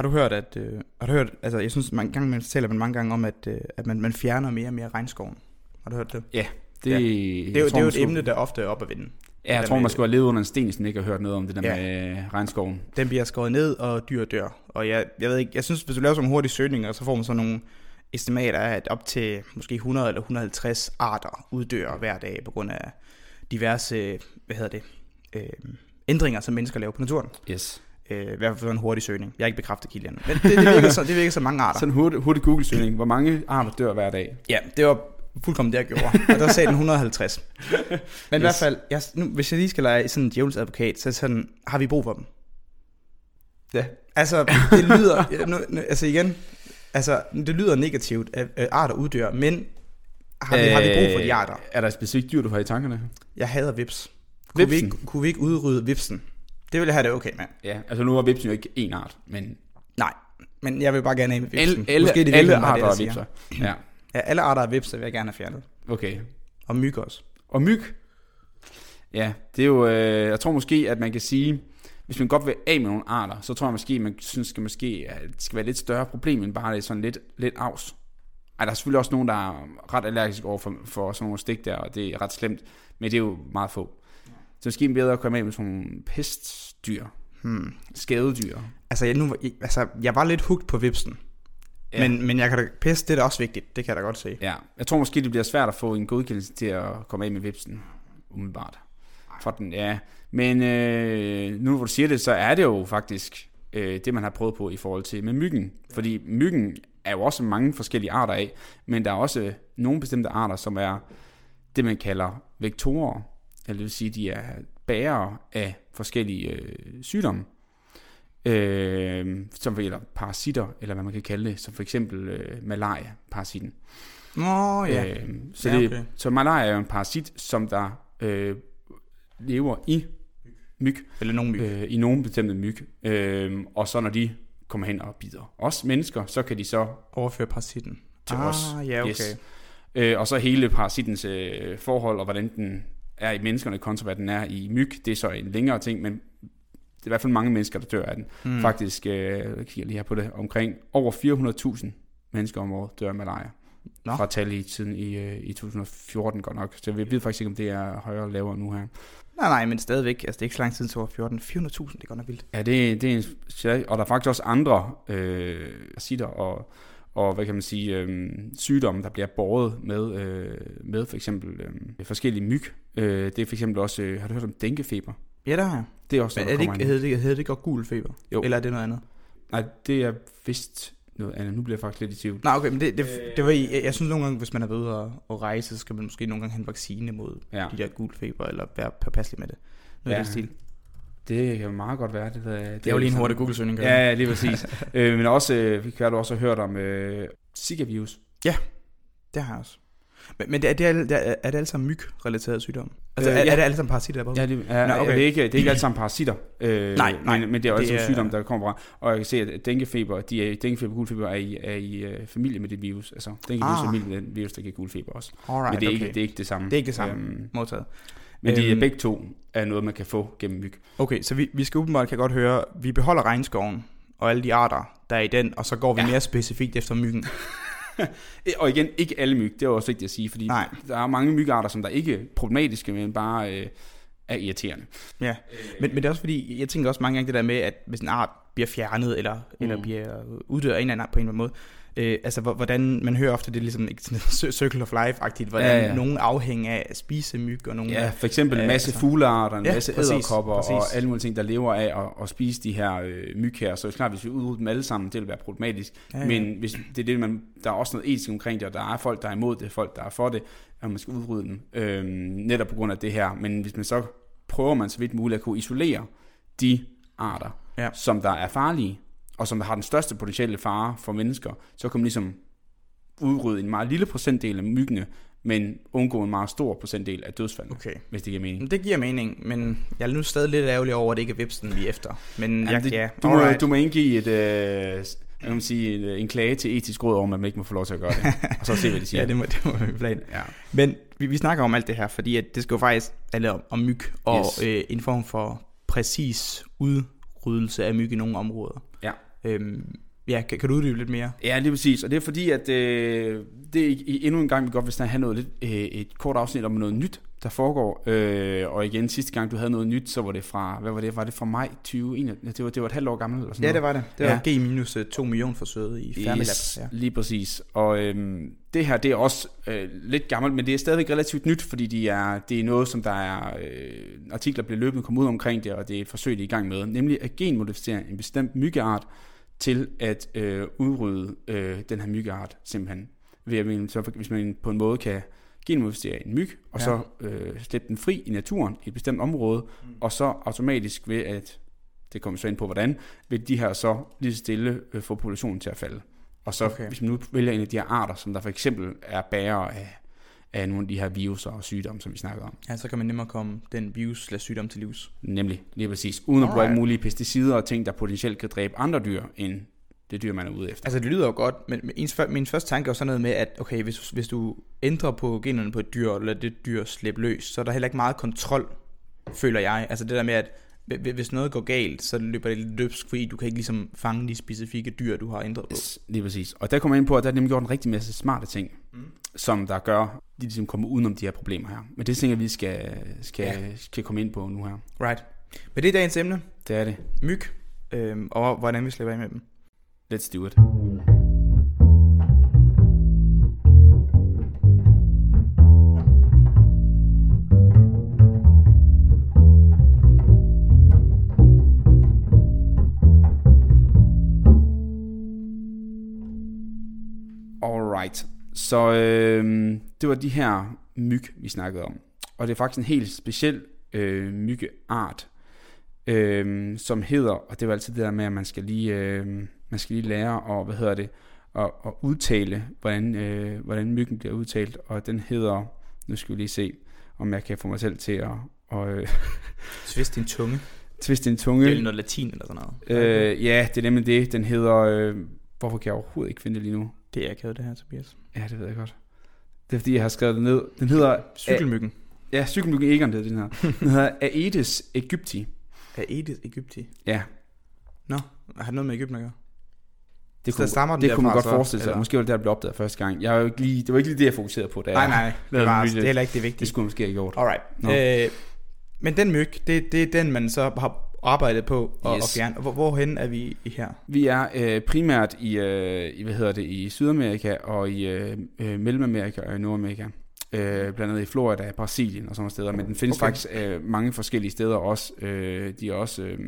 Har du hørt, at, øh, har du hørt, altså jeg synes, mange gange man taler man mange gange om, at, øh, at man, man fjerner mere og mere regnskoven. Har du hørt det? Ja, det, Ja. Det er jo, det er jo et emne, der ofte er op at vinde. Ja, jeg det tror, med- man skulle have levet under en sten, hvis man ikke har hørt noget om det der Ja. med øh, regnskoven. Den bliver skåret ned, og dyr dør. Og jeg, jeg ved ikke, jeg synes, hvis du laver sådan nogle hurtige søgninger, så får man sådan nogle estimater af, at op til måske 100 eller 150 arter uddør hver dag på grund af diverse, hvad hedder det, øh, ændringer, som mennesker laver på naturen. Yes. Øh, I hvert fald for en hurtig søgning. Jeg har ikke bekræftet kilden. Men det, det, virker så, det virker så mange arter. Sådan en hurtig, hurtig Google-søgning. Hvor mange arter dør hver dag? Ja, det var fuldkommen det, jeg gjorde. Og der sagde den 150. Men yes. i hvert fald, jeg, nu, hvis jeg lige skal lege sådan en djævels advokat, så sådan, har vi brug for dem? Ja. Altså, det lyder, nu, nu, altså igen, altså, det lyder negativt, at, arter uddør, men har vi, øh, har vi brug for de arter? Er der et specifikt dyr, du har i tankerne? Jeg hader vips. Kunne vi, ikke, kunne vi ikke udrydde vipsen? Det ville jeg have det okay med. Ja, altså nu er vipsen jo ikke én art, men Nej, men jeg vil bare gerne af med vipsen. alle, Måske det alle det, arter er siger. vipser. Ja, Ja, alle arter af vipser vil jeg gerne have fjernet. okay. Og myg også. Og myg? Ja, det er jo, øh, jeg tror måske, at man kan sige, hvis man godt vil af med nogle arter, så tror jeg måske, man synes, at måske, at det skal være et lidt større problem, end bare det er sådan lidt, lidt afs. Ej, der er selvfølgelig også nogen, der er ret allergiske over for, for sådan nogle stik der, og det er ret slemt, men det er jo meget få. Så måske er bedre at komme af med sådan nogle pestdyr, Hmm. skadedyr. Altså, jeg, nu, altså, jeg var lidt hugt på vipsen. Ja. Men, men jeg kan da, pest, det er da også vigtigt. Det kan jeg da godt se. Ja, jeg tror måske, det bliver svært at få en godkendelse til at komme af med vipsen, umiddelbart. For den, ja. Men øh, nu hvor du siger det, så er det jo faktisk øh, det, man har prøvet på i forhold til med myggen. Fordi myggen er jo også mange forskellige arter af, men der er også nogle bestemte arter, som er det, man kalder vektorer. Eller det vil sige, de er bærere af forskellige øh, sygdomme. Øh, som eller parasitter, eller hvad man kan kalde det, som for eksempel øh, malaria-parasitten. Nå, ja. Øh, så, Ja, det, okay. så malaria er jo en parasit, som der øh, lever i myg, Eller nogen myg. øh, i nogle bestemte myg. Øh, og så når de kommer hen og bider os mennesker, så kan de så Overføre parasitten. til ah, os. ja, okay. Yes. Øh, og så hele parasittens øh, forhold, og hvordan den er i menneskerne kontra hvad den er i myg, det er så en længere ting, men det er i hvert fald mange mennesker, der dør af den. Mm. Faktisk, øh, jeg kigger lige her på det, omkring over 400.000 mennesker om året dør af malaria. Nå. Fra tal i tiden i, øh, i 2014 godt nok. Så vi ved faktisk ikke, om det er højere eller lavere nu her. Nej, nej, men stadigvæk. Altså, det er ikke så lang tid til år 14. 400.000, det er godt nok vildt. Ja, det, det er en, og der er faktisk også andre øh, parasitter og, og hvad kan man sige, øh, sygdomme, der bliver båret med, øh, med for eksempel øh, forskellige myg. Øh, det er for eksempel også, øh, har du hørt om dænkefeber? Ja, der har jeg. Det er også noget, er det ikke, hedder det, hedder det ikke godt gul feber? Jo. Eller er det noget andet? Nej, det er vist noget andet. Nu bliver jeg faktisk lidt i tvivl. Nej, okay, men det, det, det var jeg, jeg synes nogle gange, hvis man er ved at, at rejse, så skal man måske nogle gange have en vaccine mod Ja. de der gul feber, eller være påpasselig med det. Noget ja. Ja. i den stil. Det kan meget godt være. Det, det, Det er jo lige en hurtig Google-søgning. Ja, ja, lige præcis. øh, men også, øh, vi kan du også have hørt om øh, Zika-virus. Det har jeg også. Men, men er, det er, det er, er det alle sammen myg-relaterede sygdomme? Altså, Øh, er, ja. er det alle sammen parasitter, der er? Ja, det, er, Nå, okay. det, er ikke, det er ikke alle sammen parasitter, øh, Nej, nej. men, men det er også Det en er- sygdom, der kommer fra. Og jeg kan se, at dænkefeber, de er, dænkefeber og gulfeber er i, er i uh, familie med det virus. Altså, dænkefeber er Ah. familie med den virus, der giver gulfeber også. Alright, men det er, ikke, okay. det er ikke det samme. Det er ikke det samme. Øhm, Modtaget. men de er Øhm. begge to er noget, man kan få gennem myg. Okay, så vi, vi skal åbenbart, kan godt høre, vi beholder regnskoven og alle de arter, der er i den, og så går vi ja. Mere specifikt efter myggen. Og igen, ikke alle myg, det er også vigtigt at sige, fordi Nej. der er mange mygarter, som der ikke er problematiske, men bare øh, er irriterende. Ja, men, men det er også fordi, jeg tænker også mange gange det der med, at hvis en art bliver fjernet, eller, mm. eller bliver uddør af en eller anden art på en eller anden måde, øh, altså hvor- hvordan, man hører ofte, det er ligesom circle of life-agtigt, hvordan ja, Ja, nogen afhænger af at spise myg, og nogen... Ja, for eksempel en masse altså. fuglearter, en Ja, masse æderkopper og alle mulige ting, der lever af at, at spise de her øh, myg her. Så det er klart, hvis vi udrydder dem alle sammen, det vil være problematisk. Ja, Ja. Men hvis, det er det, man, der er også noget etisk omkring det, og der er folk, der er imod det, folk, der er for det, og man skal udrydde dem, øh, netop på grund af det her. Men hvis man så prøver man så vidt muligt at kunne isolere de arter, Ja. som der er farlige, og som der har den største potentielle fare for mennesker, så kan man ligesom udrydde en meget lille procentdel af myggene, men undgå en meget stor procentdel af dødsfaldene, Okay. hvis det giver mening. Men Det giver mening, men jeg er nu stadig lidt ærgerlig over, at det ikke er vipsen, vi er efter. Men Ja, jeg, det, ja, du, må, alright. du må indgive et, øh, kan man sige, en, en klage til etisk råd om, at man ikke må få lov til at gøre det. og så se, hvad de siger. Ja, det må, det må vi plan. ja. Men vi, vi snakker om alt det her, fordi at det skal jo faktisk handle om, om myg, og Yes. øh, en form for præcis udryddelse af myg i nogle områder. Ja. Øhm, ja, kan, kan du uddybe lidt mere? Ja, lige præcis. Og det er fordi, at øh, det er endnu en gang, vi godt vil have noget lidt, øh, et kort afsnit om noget nyt, der foregår. Øh, og igen, sidste gang du havde noget nyt, så var det fra, hvad var det? Var det fra maj 2021? Det var, det var et halvt år gammelt eller sådan Ja, det var det. Det var Ja. G minus øh, 2 millioner forsøget i Fermilab. Yes, Ja. lige præcis. Og øhm, det her, det er også øh, lidt gammelt, men det er stadigvæk relativt nyt, fordi de er, det er noget, som der er øh, artikler, bliver løbende kommet ud omkring det, og det er et forsøg, de er i gang med. Nemlig at genmodificere en bestemt myggeart til at øh, udrydde øh, den her myggeart, simpelthen. Ved at man, så, hvis man på en måde kan genmodificere en myg, og Ja. så øh, slippe den fri i naturen i et bestemt område, mm. og så automatisk ved at, det kommer så ind på hvordan, vil de her så lige stille øh, få populationen til at falde. Og så, Okay. hvis man nu vælger en af de her arter, som der for eksempel er bærer af, af nogle af de her viruser og sygdomme, som vi snakkede om. ja, så kan man nemmere komme den virus eller sygdom til livs. Nemlig, lige præcis. Uden at bruge Alright. alle mulige pesticider og ting, der potentielt kan dræbe andre dyr, end det dyr, man er ude efter. Altså, det lyder jo godt, men ens, min første tanke er jo sådan noget med, at okay, hvis, hvis du ændrer på generne på et dyr, eller det dyr slippe løs, så er der heller ikke meget kontrol, føler jeg. Altså det der med, at hvi- hvis noget går galt, så løber det lidt løbsk, fordi du kan ikke ligesom fange de specifikke dyr, du har ændret på. Lige præcis. Og der kommer jeg ind på, at der er nemlig gjort en rigtig masse smarte ting, Mm. som der gør, at de ligesom kommer udenom de her problemer her. Men det tænker jeg, vi skal, skal, Ja. skal komme ind på nu her. Right. Men det er dagens emne, Det er det. myg, øhm, og hvordan vi slipper af med dem. Let's do it. Alright. Så øh, det var de her myg, vi snakkede om. Og det er faktisk en helt speciel øh, myggeart, øh, som hedder, og det var altid det der med, at man skal lige, øh, man skal lige lære, og hvad hedder det, at, at udtale, hvordan, øh, hvordan myggen bliver udtalt, og den hedder, nu skal vi lige se, om jeg kan få mig selv til at, og, øh, din tunge. en Det tunge. er jo noget latin eller sådan noget. Øh, ja, det er nemlig det. Den hedder, øh, hvorfor kan jeg overhovedet ikke finde det lige nu? Det er akavet det her, Tobias. Ja, det ved jeg godt. Det er fordi, jeg har skrevet det ned. Den hedder, Cykelmyggen. ja, cykelmyggen Egon, det er den her. Den hedder Aedes aegypti. Aedes aegypti. Ja, Nå, har det noget med Ægypten at gøre? Det kunne, stammer det kunne man godt forestille sig. eller? Måske var det der, der blev opdaget første gang. Jeg jo ikke lige, det var ikke lige det, jeg fokuserede på. Da Nej, nej, det, var, det er heller ikke det Det vigtige. skulle jeg måske have gjort. Alright. Nå. Øh, men den myg, det, det er den, man så har arbejdet på at, yes. At fjerne. Hvor, hvorhen er vi i her? Vi er øh, primært i, øh, i, hvad hedder det, i Sydamerika og i øh, øh, Mellemamerika og i Nordamerika. Øh, blandt andet i Florida, Brasilien og sådan nogle steder. Men den findes Okay. faktisk øh, mange forskellige steder også. Øh, de er også øh,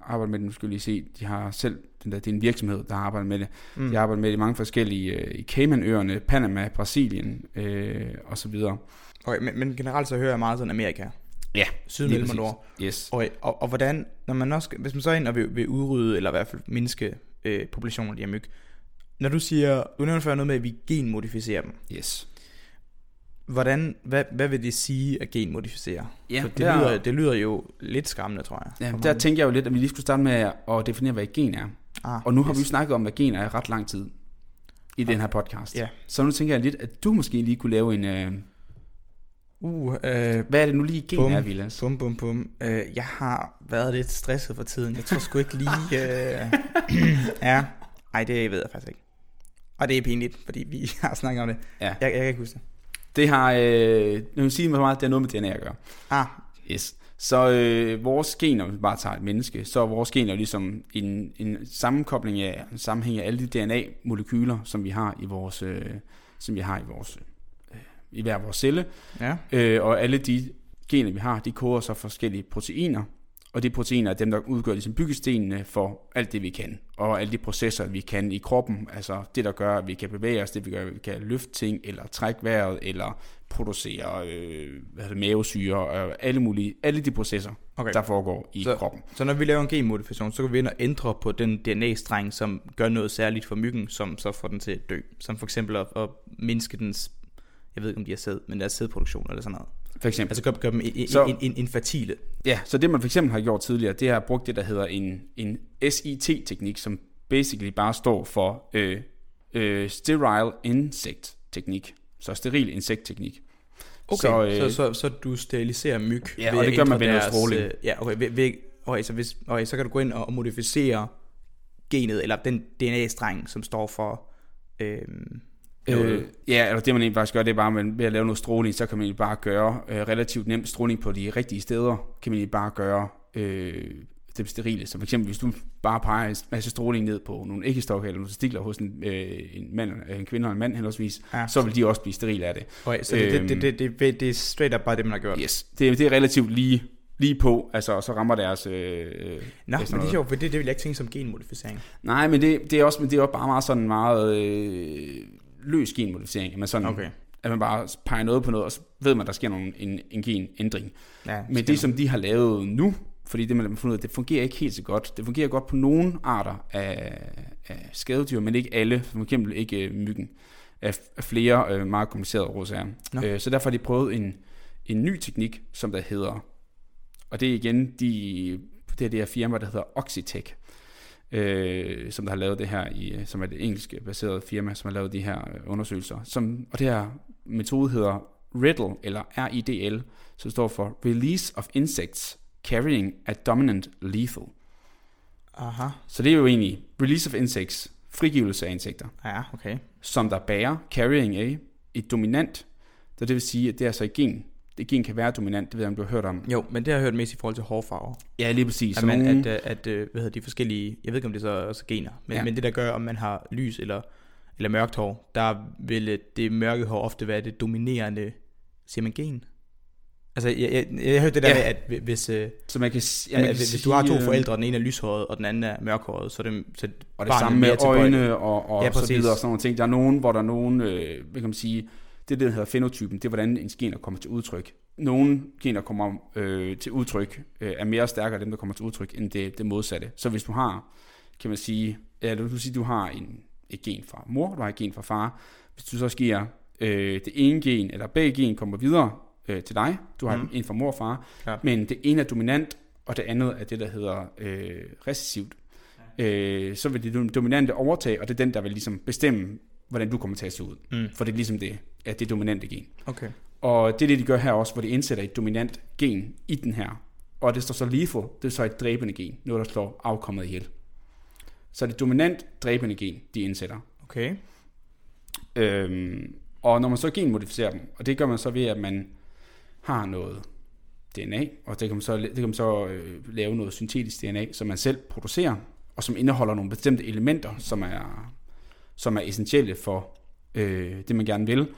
arbejder med den, nu skal lige se. De har selv, den der, det er en virksomhed, der arbejder med det. Mm. De arbejder med det i mange forskellige, øh, i Caymanøerne, Panama, Brasilien øh, og så videre. Okay, men, men generelt så hører jeg meget sådan Amerika. Ja, Syd, lige mellem og nord. Yes. Og, og, og hvordan, når man også, hvis man så ind og vil, vil udrydde, eller i hvert fald mindske øh, populationen af myg, når du siger, du nævnte før noget med, at vi genmodificerer dem. Yes. Hvordan, hvad, hvad vil det sige at genmodificere? Ja, For det, der- lyder, det lyder jo lidt skræmmende, tror jeg. Ja, der tænker jeg jo lidt, at vi lige skulle starte med at definere, hvad et gen er. Ah, Og nu har yes. vi jo snakket om, hvad gen er ret lang tid i den her podcast. Ja. Så nu tænker jeg lidt, at du måske lige kunne lave en... Øh, Uh, øh, hvad er det nu lige gen Bum. er, Vilas? Bum, bum, bum. Øh, jeg har været lidt stresset for tiden. Jeg tror sgu ikke lige... Øh... ja. Ej, det ved jeg faktisk ikke. Og det er pinligt, fordi vi har snakket om det. Ja. Jeg, jeg kan ikke huske det. Det har... Øh, jeg vil sige hvor meget, det har noget med DNA at gøre. Ah, Yes. Så øh, vores gener, hvis vi bare tager et menneske, så er vores gener ligesom en, en sammenkobling af, en sammenhæng af alle de DNA-molekyler, som vi har i vores, øh, som vi har i vores, øh, i hver vores celle. ja. Øh, og alle de gener, vi har, de koder så forskellige proteiner. Og de proteiner er dem, der udgør ligesom byggestenene for alt det, vi kan. Og alle de processer, vi kan i kroppen. Altså det, der gør, at vi kan bevæge os, det, vi gør, at vi kan løfte ting, eller trække vejret, eller producere øh, hvad det, mavesyre, og alle mulige, alle de processer, Okay. der foregår i så. kroppen. Så når vi laver en genmodifikation, så kan vi ind og ændre på den DNA-streng, som gør noget særligt for myggen, som så får den til at dø. Som for eksempel at, at mindske dens, jeg ved ikke om de har sæd, men deres sædproduktion eller sådan noget. For eksempel. Altså gør, gør dem i- i- Så- in, in, infertile. Ja, så det man for eksempel har gjort tidligere, det er at brugt det, der hedder en, en SIT-teknik, som basically bare står for øh, øh, Sterile Insect Teknik. Så steril insektteknik. Okay, Så, så, øh, så, så, så du steriliserer myg Ja, og det gør man ved noget stråling. øh, Ja, okay, ved, ved, okay, så, hvis, okay, så kan du gå ind og, og modificere genet, eller den DNA-streng, som står for... Øh, Øh, ja, eller det man egentlig faktisk gør, det er bare, at man ved at lave noget stråling, så kan man egentlig bare gøre øh, relativt nemt stråling på de rigtige steder, kan man egentlig bare gøre øh, dem sterile. Så for eksempel, hvis du bare peger en masse stråling ned på nogle æggestokke eller nogle testikler hos en, øh, en, mand, en kvinde og en mand henholdsvis, Ja. så vil de også blive sterile af det. okay, så det, Øhm. det, det, det, det, det er straight up bare det, man har gjort. Yes, det, det er relativt lige, lige på, altså, og så rammer deres... Øh, Nå, sådan men det er sjovt, for det, det vil jeg ikke tænke som genmodificering. Nej, men det, det, er også, men det er også bare meget sådan meget øh, løs genmodificering. Man sådan, Okay. At man bare peger noget på noget, og så ved man, at der sker nogen, en, en genændring. Ja, Men det, som de har lavet nu, fordi det, man har fundet ud af, det fungerer ikke helt så godt. Det fungerer godt på nogle arter af, af skadedyr, men ikke alle. For eksempel ikke øh, myggen. Af, af flere øh, meget komplicerede årsager. Nå. Øh, så derfor har de prøvet en, en ny teknik, som der hedder, og det er igen de, det er det her firma, der hedder Oxitec, øh, som der har lavet det her, i, øh, som er det engelsk baseret firma, som har lavet de her øh, undersøgelser. Som, og det her metode hedder RIDDLE, eller RIDL, som står for Release of Insects Carrying a Dominant Lethal. Aha, Så det er jo egentlig Release of Insects, frigivelse af insekter, ja, okay. som der bærer carrying af et dominant, så det vil sige, at det er så et gen. Det gen kan være dominant, det ved jeg, om du har hørt om. Jo, men det har jeg hørt mest i forhold til hårfarver. Ja, lige præcis. At, Så man, at, øh, at, øh, hvad hedder de forskellige, jeg ved ikke om det så er også gener, men, ja. Men det der gør, om man har lys eller, eller mørkt hår, der vil øh, det mørke hår ofte være det dominerende, siger man gen? Altså, jeg, jeg, jeg, jeg hørte det der Ja. med, at hvi- hvis, øh, så man kan, ja, man at, kan hvis sige, du har to forældre, den ene er lyshåret, og den anden er mørkhåret, så er det, så Og det samme med øjne og, og Ja, så videre og sådan nogle ting. Der er nogen, hvor der er nogen, øh, hvad kan man sige, det er det, der hedder fenotypen, det er, hvordan ens gener kommer til udtryk. Nogle gener kommer øh, til udtryk, øh, er mere stærkere dem, der kommer til udtryk, end det, det modsatte. Så hvis du har, kan man sige, ja, du vil sige, du har en, et gen fra mor, du har et gen fra far. Hvis du så sker øh, det ene gen, eller begge gen kommer videre øh, til dig, du har mm. en fra mor og far, Klart. men det ene er dominant, og det andet er det, der hedder øh, recessivt. Øh, så vil det dominante overtage, og det er den, der vil ligesom bestemme, hvordan du kommer til at se ud. Mm. For det er ligesom det, at det dominante gen. Okay. Og det er det, de gør her også, hvor de indsætter et dominant gen i den her. Og det står så lethal, det er så et dræbende gen, noget der slår afkommet ihjel. Så det er dominant dræbende gen, de indsætter. Okay. Øhm, og når man så genmodificerer dem, og det gør man så ved, at man har noget DNA, og det kan man så, det kan man så øh, lave noget syntetisk DNA, som man selv producerer, og som indeholder nogle bestemte elementer, som er, som er essentielle for øh, det, man gerne vil.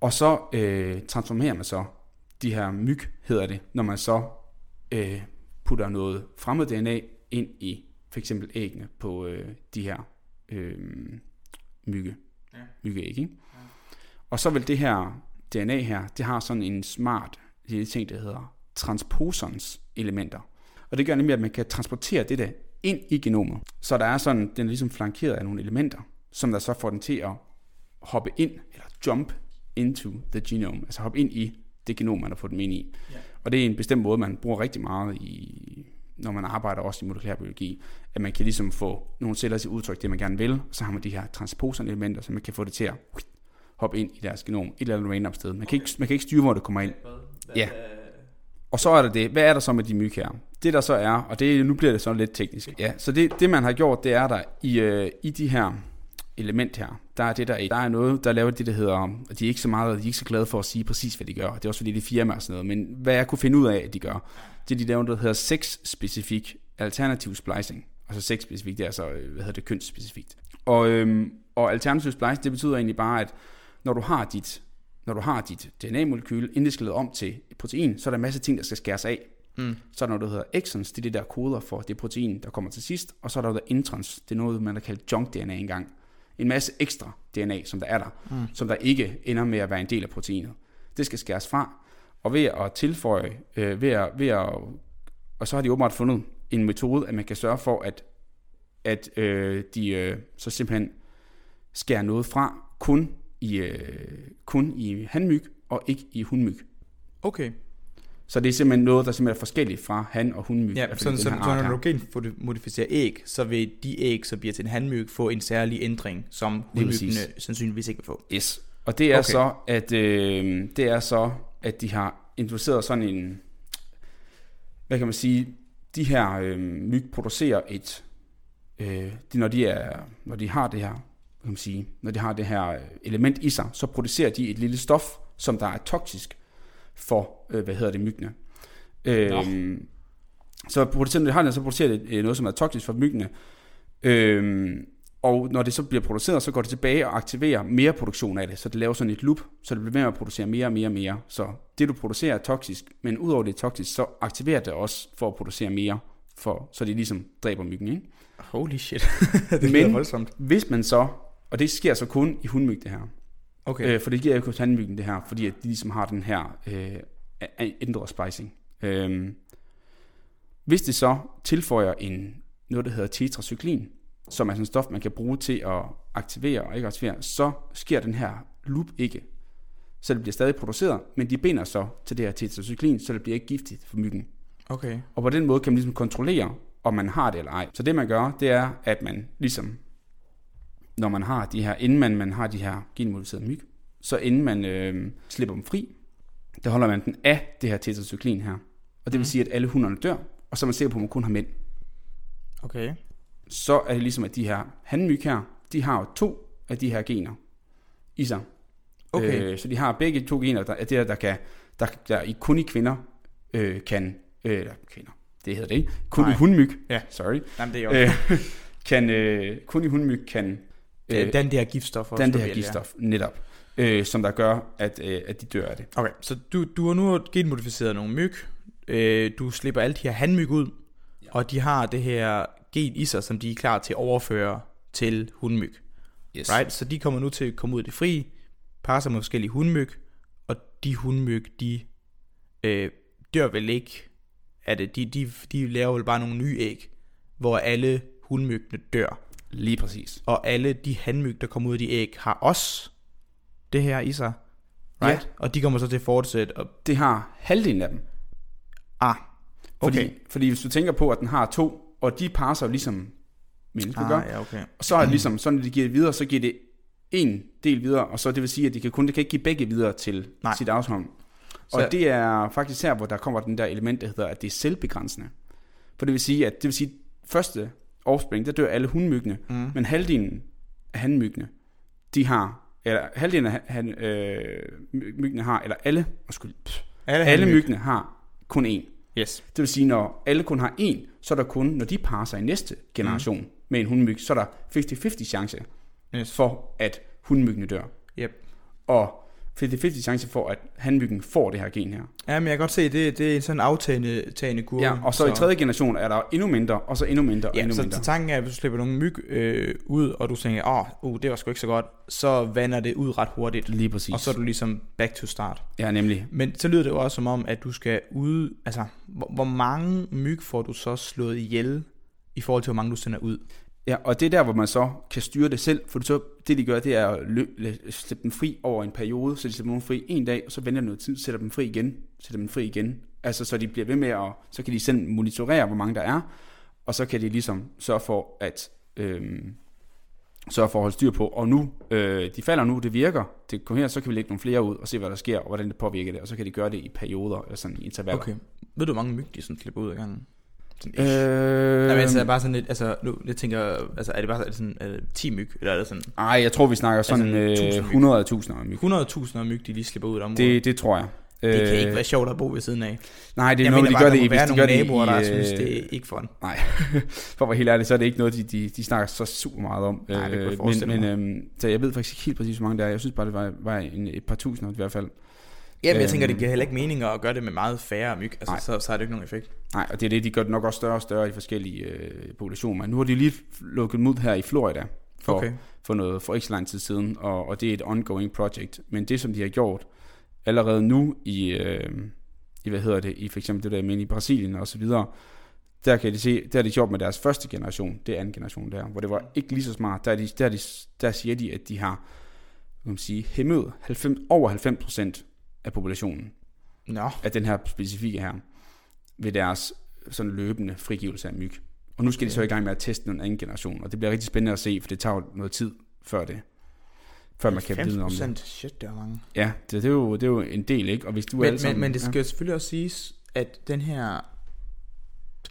Og så øh, transformerer man så de her myg, hedder det, når man så øh, putter noget fremmed DNA ind i for eksempel æggene på øh, de her øh, mygge, Ja. myggeæg. Ikke? Og så vil det her DNA her, det har sådan en smart lille ting, der hedder transposons elementer. Og det gør nemlig, at man kan transportere det der ind i genomet. Så der er sådan, den er ligesom flankeret af nogle elementer, som der så får den til at hoppe ind, eller jump into the genome, altså hoppe ind i det genom, man har fået dem ind i. Ja. Og det er en bestemt måde, man bruger rigtig meget i, når man arbejder også i molekylær biologi, at man kan ligesom få nogle celler til at udtrykke det, man gerne vil, og så har man de her transposon-elementer, så man kan få det til at hoppe ind i deres genom, et eller andet random sted. Man kan, ikke, man kan ikke styre, hvor det kommer ind. Ja. Og så er der det, hvad er der så med de myg her? Det der så er, og det, nu bliver det så lidt teknisk. Ja, så det, det man har gjort, det er der i, øh, i de her element her, der er det der, der er noget, der laver det, der hedder, og de er ikke så meget, de er ikke så glade for at sige præcis, hvad de gør. Det er også fordi, det er firma og sådan noget, men hvad jeg kunne finde ud af, at de gør, det er de laver noget, der hedder sex-specifik alternativ splicing. Altså sex-specifik, det er så, øh, hvad hedder det, kønsspecifikt. Og, øhm, og alternativ splicing, det betyder egentlig bare, at når du har dit, når du har dit DNA-molekyl, inden det skal lede om til et protein, så er der en masse ting, der skal skæres af. Mm. Så er der noget, der hedder exons, det er det der koder for det protein, der kommer til sidst, og så er der noget, der introns, det er noget, man har kaldt junk DNA engang. En masse ekstra DNA, som der er der, Mm. som der ikke ender med at være en del af proteinet. Det skal skæres fra, og ved at tilføje, øh, ved at, ved at, og så har de åbenbart fundet en metode, at man kan sørge for, at, at øh, de øh, så simpelthen skærer noget fra kun i, øh, kun i handmyg og ikke i hundmyg. Okay. Så det er simpelthen noget, der simpelthen er forskelligt fra han- og hundmyg. Ja, sådan, så art når du genmodificerer æg, så vil de æg, som bliver til en handmyg, få en særlig ændring, som hundmyggene sandsynligvis ikke vil få. Yes. Og det er Okay. så, at øh, det er så, at de har introduceret sådan en, hvad kan man sige, de her øh, myg producerer et, øh, de, når, de er, når de har det her, kan man sige, når de har det her element i sig, så producerer de et lille stof, som der er toksisk for, øh, hvad hedder det, myggene. Øh, så producerer, når de har det, så producerer det øh, noget, som er toksisk for myggene. Øh, og når det så bliver produceret, så går det tilbage og aktiverer mere produktion af det, så det laver sådan et loop, så det bliver ved med at producere mere og mere og mere. Så det du producerer er toksisk, men udover det er toksisk, så aktiverer det også for at producere mere, for, så det ligesom dræber myggen. Ikke? Holy shit. det men voldsomt. hvis man så, og det sker så kun i hundmyg det her, Okay. øh, for det giver jo handmyggen det her, fordi at de ligesom har den her øh, ændret spicing. Øh, hvis det så tilføjer en, noget, der hedder tetracyklin, som er sådan et stof, man kan bruge til at aktivere og ikke aktivere, så sker den her loop ikke. Så det bliver stadig produceret, men de binder så til det her tetracyklin, så det bliver ikke giftigt for myggen. Okay. Og på den måde kan man ligesom kontrollere, om man har det eller ej. Så det man gør, det er, at man ligesom, når man har de her, inden man, man har de her genmodificerede myg, så inden man øh, slipper dem fri, der holder man den af det her tetracyklin her. Og det vil Mhm. sige, at alle hunderne dør, og så er man sikker på, at man kun har mænd. Okay. Så er det ligesom, at de her handmyg her, de har jo to af de her gener i sig. Okay. Øh, så de har begge to gener, der er det, her, der kan, der, der i, kun i kvinder øh, kan, øh, eller kvinder, det hedder det ikke, kun Nej. i hundmyg, Ja. sorry, Jamen, det er jo øh, kan, øh, kun i hundmyg kan øh, øh, den der giftstof den ja. giftstof, netop, øh, som der gør, at, øh, at de dør af det. Okay, så du, du har nu genmodificeret nogle myg. Øh, du slipper alle de her handmyg ud, ja. og de har det her gen i sig, som de er klar til at overføre til hundmyg. Yes. Right? Så de kommer nu til at komme ud i det fri, parrer sig med forskellige hundmyg, og de hundmyg, de øh, dør vel ikke af det. De, de, de laver vel bare nogle nye æg, hvor alle hundmyggene dør. Lige præcis. Og alle de handmyg, der kommer ud af de æg, har også det her i sig. Right? Ja. Og de kommer så til at fortsætte. Og, Det har halvdelen af dem. ah, Fordi, okay. fordi hvis du tænker på, at den har to, og de parer sig jo ligesom mennesker gør, Ah, ja, okay. Og så er det ligesom, så når de giver det videre, så giver det en del videre, og så det vil sige, at de kan kun det kan ikke give begge videre til Nej. sit afsavn. Og Så- det er faktisk her, hvor der kommer den der element, der hedder, at det er selvbegrænsende. For det vil sige, at det vil sige, første offspring, der dør alle hundmyggene, Mm. men halvdelen af hanmyggene, de har, eller halvdelen af han, øh, my- myggene har, eller alle, undskyld, pff, Alle, alle myggene har kun én. Yes. Det vil sige, når alle kun har én, så er der kun, når de parer sig i næste generation mm. med en hundmyg, så er der 50-50 chance Yes. for, at hundmyggene dør. Yep. Og 50-50 chance for, at hanmyggen får det her gen her. Ja, men jeg kan godt se, det, det er sådan en aftagende tagende kurve. Ja, og så, så i tredje generation er der endnu mindre, og så endnu mindre, og Ja, endnu så, mindre. så tanken er, at hvis du slipper nogle myg øh, ud, og du tænker, åh, oh, uh, det var sgu ikke så godt, så vander det ud ret hurtigt. Lige præcis. Og så er du ligesom back to start. Ja, nemlig. Men så lyder det jo også som om, at du skal ud... Altså, hvor, hvor mange myg får du så slået ihjel, i forhold til, hvor mange du sender ud? Ja, og det er der, hvor man så kan styre det selv, for så, det de gør, det er at lø- slippe dem fri over en periode, så de slipper dem fri en dag, og så venter noget tid, sætter dem fri igen, sætter dem fri igen. Altså, så de bliver ved med at, så kan de selv monitorere, hvor mange der er, og så kan de ligesom sørge for, at øh, sørge for at holde styr på, og nu, øh, de falder nu, det virker, det kommer her, så kan vi lægge nogle flere ud, og se, hvad der sker, og hvordan det påvirker det, og så kan de gøre det i perioder, eller sådan i intervaller. Okay. Ved du, hvor mange myg de sådan slipper ud af gangen? Sådan Øh, ish. Nej, men altså, er det bare sådan lidt, altså, nu, jeg tænker, altså, er det bare er det sådan, er det 10 myg, eller er det sådan ej, jeg tror, vi snakker sådan Altså, øh, 1000 myg. 100 tusinder myg. 100.000 af myg, de lige slipper ud af? Det, det tror jeg. det kan Øh, ikke være sjovt at bo ved siden af. Nej, det er jeg noget, mener de bare, gør det hvis de nogle gør det naboer, i, der øh, synes, det er ikke for Nej, for at være helt ærlig, så er det ikke noget, de, de, de snakker så super meget om. Nej, det kunne jeg men, men, øhm, så jeg ved faktisk ikke helt præcis, hvor mange der er. Jeg synes bare, det var, var en, et par tusinder i hvert fald. Ja, men jeg Øhm. tænker, det giver heller ikke mening at gøre det med meget færre myg. Altså, Nej. så, så har det ikke nogen effekt. Nej, og det er det, de gør det nok også større og større i forskellige øh, populationer. Men nu har de lige lukket dem ud her i Florida for, Okay. for, noget, for ikke så lang tid siden, og, og det er et ongoing project. Men det, som de har gjort allerede nu i, øh, i hvad hedder det, i for eksempel det der med i Brasilien og så videre, der kan de se, der er de gjort med deres første generation, det er anden generation der, hvor det var ikke lige så smart. Der, er de, der, er de, der siger de, at de har kan man sige, hæmmet 90, over 90% af populationen Nå, af den her specifikke her, ved deres sådan løbende frigivelse af myg. Og nu skal de så i gang med at teste en anden generation, og det bliver rigtig spændende at se, for det tager jo noget tid før det, før man kan vide om det. 90%, shit, det er mange. Ja, det, det, er jo, det er jo en del, ikke? Og hvis du er Men, sammen, men, men det skal jo selvfølgelig også siges, at den her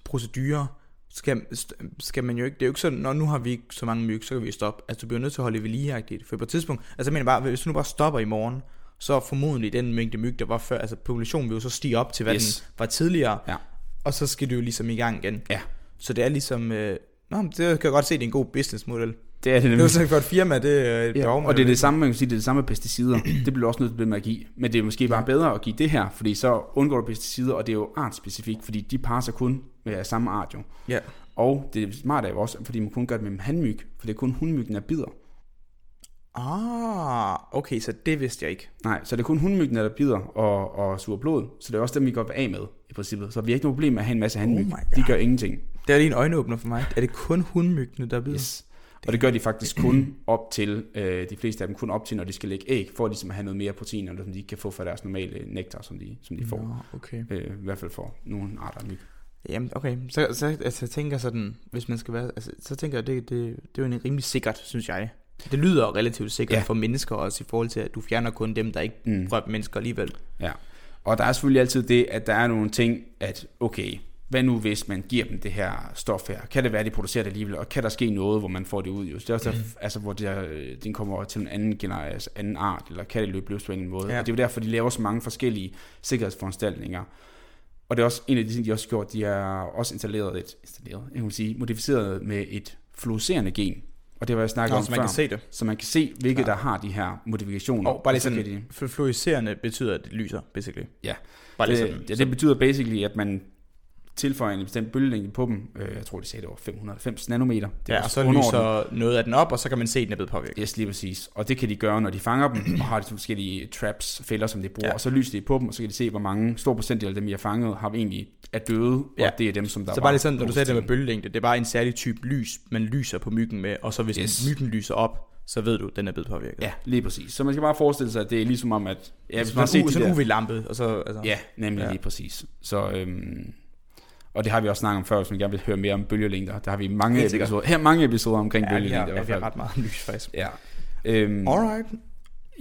procedure skal, skal man jo ikke, det er jo ikke sådan, når nu har vi ikke så mange myg, så kan vi stoppe. Altså du bliver nødt til at holde ved ligeagtigt, for på et tidspunkt, altså jeg mener bare, hvis du nu bare stopper i morgen, så formodentlig den mængde myg, der var før, altså populationen vil jo så stige op til, hvad Yes. den var tidligere, Ja. og så skal du jo ligesom i gang igen. Ja. Så det er ligesom, øh, nå, det kan jeg godt se, det er en god businessmodel. Det er det Det er nemlig. jo sådan for et firma, det er et Ja, og det er det samme, man kan sige, det er det samme med pesticider. det bliver også nødt til at give. Men det er måske bare bedre at give det her, fordi så undgår du pesticider, og det er jo artspecifikt, fordi de sig kun med samme art jo. Ja. Og det smarte er jo også, fordi man kun gør det med handmyg, for det er kun hundmyggen, der bider. Ah, okay, så det vidste jeg ikke. Nej, så det er kun hundmyggen, der bider og, og suger blod, så det er også dem, vi vil af med i princippet. Så vi har ikke noget problem med at have en masse handmyg. Oh de gør ingenting. Det er lige en øjenåbner for mig. Er det kun hundmyggene, der bider? Yes. Og det gør de faktisk kun op til, øh, de fleste af dem kun op til, når de skal lægge æg, for ligesom at have noget mere protein, som de ikke kan få fra deres normale nektar, som de, som de får. Nå, okay. Øh, I hvert fald for nogle arter af myg. Jamen, okay. Så, så altså, jeg tænker sådan, hvis man skal være, altså, så tænker jeg, det, det, det er jo en rimelig sikkert, synes jeg. Det lyder relativt sikkert Ja. for mennesker også, i forhold til, at du fjerner kun dem, der ikke Mm. rører mennesker alligevel. Ja. Og der er selvfølgelig altid det, at der er nogle ting, at okay, hvad nu hvis man giver dem det her stof her? Kan det være, at de producerer det alligevel, og kan der ske noget, hvor man får det ud? Just? Det er også, mm. altså, hvor det er, den kommer til en anden, gener- altså anden art, eller kan det løbe løs på en måde? Ja. Ja. Og det er jo derfor, de laver så mange forskellige sikkerhedsforanstaltninger. Og det er også en af de ting, de også har gjort, de har også installeret et, installeret, jeg kan sige, modificeret med et fluorescerende gen. Og det var jeg snakket Nå, om så man før. kan se det. Så man kan se, hvilke Ja. der har de her modifikationer. Og bare lige sådan, de... fluorescerende betyder, at det lyser, basically. Ja. Bare det, sådan. ja, det betyder basically, at man tilføjer en bestemt bølgelængde på dem. Øh, jeg tror, de sagde, det var 590 nanometer. Det Ja, og så lyser noget af den op, og så kan man se, at den er blevet påvirket. Yes, lige præcis. Og det kan de gøre, når de fanger dem, og har de forskellige traps, fælder, som de bruger. Ja. Og så lyser de på dem, og så kan de se, hvor mange stor procentdel af dem, I har fanget, har egentlig er døde, Ja. og det er dem, som der Så bare lige sådan, når du sagde det med bølgelængde, det er bare en særlig type lys, man lyser på myggen med, og så hvis Yes. myggen lyser op, så ved du, at den er blevet påvirket. Ja, lige præcis. Så man skal bare forestille sig, at det er ligesom om, at... Ja, hvis Hvis man har set man de der- en UV-lampe, og så... Altså, Ja, nemlig. Ja. lige præcis. Så, øhm, og det har vi også snakket om før, hvis man gerne vil høre mere om bølgelængder. Der har vi mange episoder, her mange episoder omkring ja, bølgelængder ja, vi har ret meget lys, faktisk. Ja. Øhm, Alright.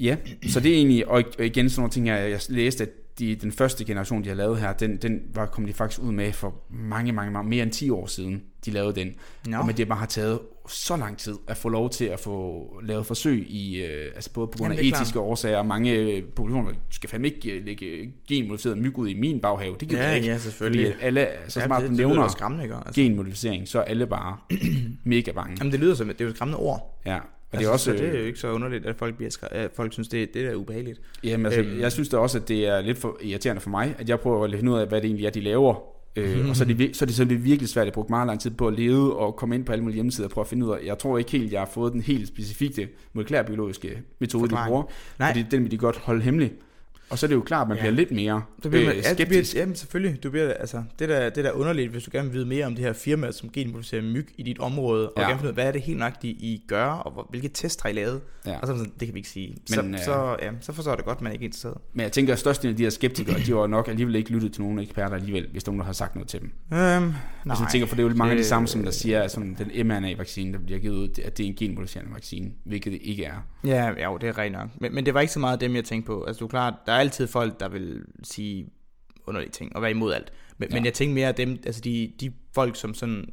ja, så det er egentlig, og igen sådan nogle ting her, jeg læste, at de, den første generation, de har lavet her, den, den var, kom de faktisk ud med for mange, mange, mange, mere end 10 år siden, de lavede den. Nå. Og men det bare har taget så lang tid at få lov til at få lavet forsøg i, øh, altså både på grund af etiske årsager, og mange øh, populationer, skal fandme ikke øh, lægge genmodificeret myg ud i min baghave, det gider Ja, ikke. ja, selvfølgelig. Fordi alle, så Ja, snart det, det nævner også skræmmende, ikke? Altså. genmodificering, så er alle bare mega bange. Jamen, det lyder som, det er jo et skræmmende ord. Ja, og det altså, er også... Så det er jo ikke så underligt, at folk, bliver at folk synes, det, det er ubehageligt. Jamen, altså, Øhm. jeg synes da også, at det er lidt for irriterende for mig, at jeg prøver at finde ud af, hvad det egentlig er, de laver. Øh, og så er, det, så er det så er det virkelig svært. Har brugt meget lang tid på at lede og komme ind på alle mulige hjemmesider og prøve at finde ud af. Jeg tror ikke helt, jeg har fået den helt specifikke molekylærbiologiske metode, de Forklaring. bruger. Nej. Fordi den vil de godt holde hemmelig. Og så er det jo klart, at man Ja. bliver lidt mere Så bliver øh, ja, du bliver, skeptisk. jamen selvfølgelig, du bliver, altså, det der, det der er underligt, hvis du gerne vil vide mere om det her firma, som genmodificerer myg i dit område, og Ja. gerne finde ud af, hvad er det helt nøjagtigt, I gør, og hvor, hvilke test har I lavet, Ja. og så sådan, det kan vi ikke sige. Men, øh, så, så, ja, så forstår det godt, man ikke er interesseret. Men jeg tænker, at størstedelen af de her skeptikere, de har nok alligevel ikke lyttet til nogen eksperter alligevel, hvis nogen der har sagt noget til dem. Øhm, nej, jeg tænker, for det er jo mange af de samme, som der siger, at sådan, den mRNA-vaccine, der bliver givet ud, at det er en genmodificerende vaccine, hvilket det ikke er. Ja, ja, jo, det er rent nok. Men, men det var ikke så meget dem, jeg tænkte på. Altså, du er klart, der er altid folk, der vil sige underlige ting og være imod alt. Men, Ja. men jeg tænker mere, at dem, altså de, de folk, som sådan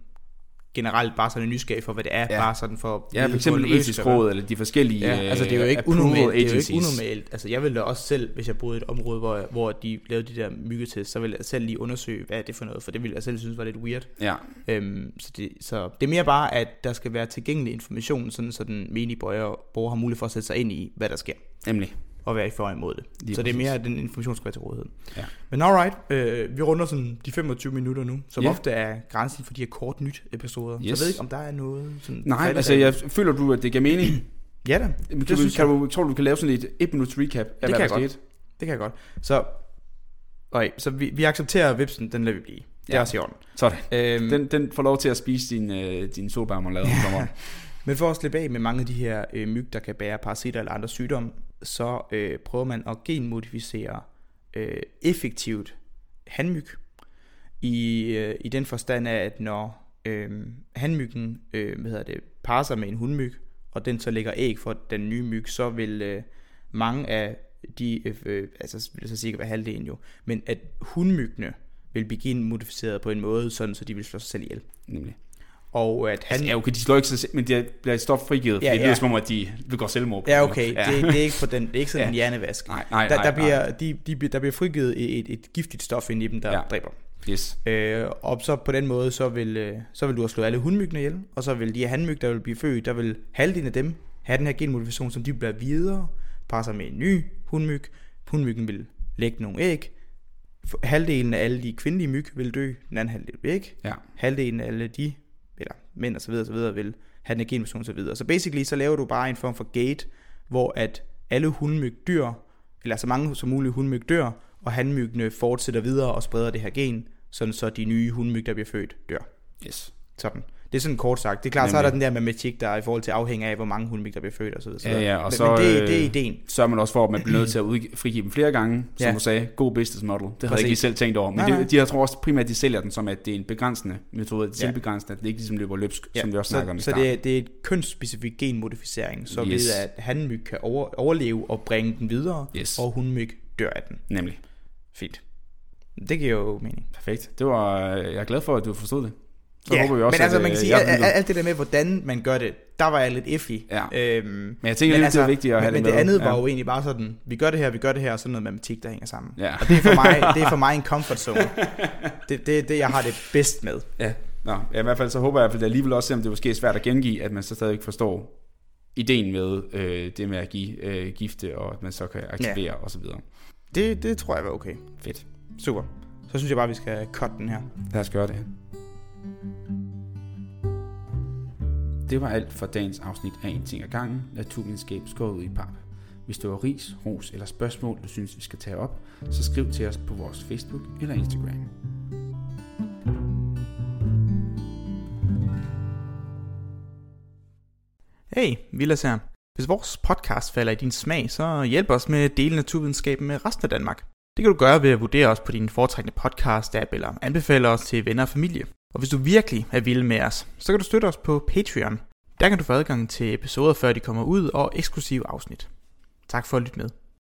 generelt bare sådan er nysgerrige for, hvad det er, Ja. bare sådan for... Ja, for eksempel etisk råd, eller de forskellige Ja, altså det er jo øh, ikke unormalt. Det er jo ikke unormalt. Altså jeg ville da også selv, hvis jeg boede i et område, hvor, hvor de lavede de der myggetest, så ville jeg selv lige undersøge, hvad er det for noget, for det ville jeg selv synes var lidt weird. Ja, Øhm, så, det, så det er mere bare, at der skal være tilgængelig information, sådan så den menige borger, borger har mulighed for at sætte sig ind i, hvad der sker, nemlig. Og være i for imod det. Lige så det er præcis. mere, at den information skal være til rådighed. Ja. Men alright, øh, vi runder sådan de 25 minutter nu, som Ja. ofte er grænsen for de her kort nyt episoder. Så Yes. jeg ved ikke, om der er noget sådan... Nej, altså jeg føler du, at det giver mening? Ja da, Kan, det du, synes kan du, tror du, du kan lave sådan et 1 minuts recap af, Det hvad kan der jeg godt. skete? det kan jeg godt. Så, okay, så vi, vi accepterer vipsen, den lader vi blive. Det er også i orden. Sådan. Øhm, Den, den får lov til at spise din, øh, din solbærmarmelade. Ja. Men for at slippe af med mange af de her øh, myg, der kan bære parasitter eller andre sygdomme, så øh, prøver man at genmodificere øh, effektivt handmyg. I, øh, I den forstand af, at når øh, handmyggen øh, hvad hedder det, parer sig med en hundmyg, og den så lægger æg for den nye myg, så vil øh, mange af de, øh, øh altså vil det så sikkert være halvdelen jo, men at hundmyggene vil blive genmodificeret på en måde, sådan så de vil slå sig selv ihjel. Nemlig. Og at han... Altså, ja, okay, de slår ikke sig selv, men de bliver stof frigivet, Ja, ja, det er ja. som om, at de begår selvmord. Ja, okay, måde. det, det, er ikke på den, det er ikke sådan en hjernevask. Nej, nej, der, nej, der, nej. bliver, de, de, bliver- der bliver frigivet et, et giftigt stof ind i dem, der ja. Ja. dræber. Yes. Øh, og så på den måde, så vil, øh, så vil du have slået alle hundmyggene ihjel, og så vil de her hanmyg, der vil blive født, der vil halvdelen af dem have den her genmodifikation, som de bliver videre, sig med en ny hundmyg. Hundmyggen vil lægge nogle æg. Halvdelen af alle de kvindelige myg vil dø, den anden halvdel vil ikke. Ja. Halvdelen af alle de, eller mænd og så videre, så videre vil have den her genmutation og så videre. Så basically, så laver du bare en form for gate, hvor at alle hundmyg dyr, eller så mange som muligt hundmyg dør, og hanmyggene fortsætter videre og spreder det her gen, sådan så de nye hundmyg, der bliver født, dør. Yes. Sådan. Det er sådan kort sagt. Det er klart, så er der Nemlig. den der matematik, der er i forhold til afhængig af, hvor mange hundmyg, der bliver født og så videre. Ja, ja, og men, så, men det, øh, det er ideen. Så er man også for, at man bliver nødt til at udgi- frigive dem flere gange, som Ja. du sagde. God business model. Det havde jeg ikke selv tænkt over. Men Nej, det, nej. de, jeg tror også primært, de sælger den som, at det er en begrænsende metode. Det er Ja. selvbegrænsende, at det ikke ligesom løber løbsk, ja. som vi også så, snakker om i Så det er, det er et kønsspecifik genmodificering, så Yes. yes. ved at hanmyg kan over, overleve og bringe den videre, Yes. og hundmyg dør af den. Nemlig. Fint. Det giver jo mening. Perfekt. Det var, jeg er glad for, at du forstod det. Så ja, håber vi også, men altså at, man kan øh, sige, at, alt det der med, hvordan man gør det, der var jeg lidt iffy. Ja. Øhm, Men jeg tænker lidt, det er vigtigt at have men, det men det andet Ja. var jo egentlig bare sådan, vi gør det her, vi gør det her, og sådan noget matematik, der hænger sammen. Ja. Og det er for mig, det er for mig en comfort zone. det, det er det, jeg har det bedst med. Ja. Nå, ja, i hvert fald så håber jeg, at det alligevel også, selvom det måske er svært at gengive, at man så stadig forstår ideen med øh, det med at give øh, gifte, og at man så kan aktivere ja. og så videre. Det, det tror jeg var okay. Fedt. Super. Så synes jeg bare, vi skal cut den her. Lad os gøre det. Det var alt for dagens afsnit af En ting ad gangen, naturvidenskab skåret ud i pap. Hvis du har ris, ros eller spørgsmål, du synes, vi skal tage op, så skriv til os på vores Facebook eller Instagram. Hey, Vilas her. Hvis vores podcast falder i din smag, så hjælp os med at dele naturvidenskaben med resten af Danmark. Det kan du gøre ved at vurdere os på din foretrækkende podcast-app eller anbefale os til venner og familie. Og hvis du virkelig er vild med os, så kan du støtte os på Patreon. Der kan du få adgang til episoder, før de kommer ud, og eksklusive afsnit. Tak for at lytte med.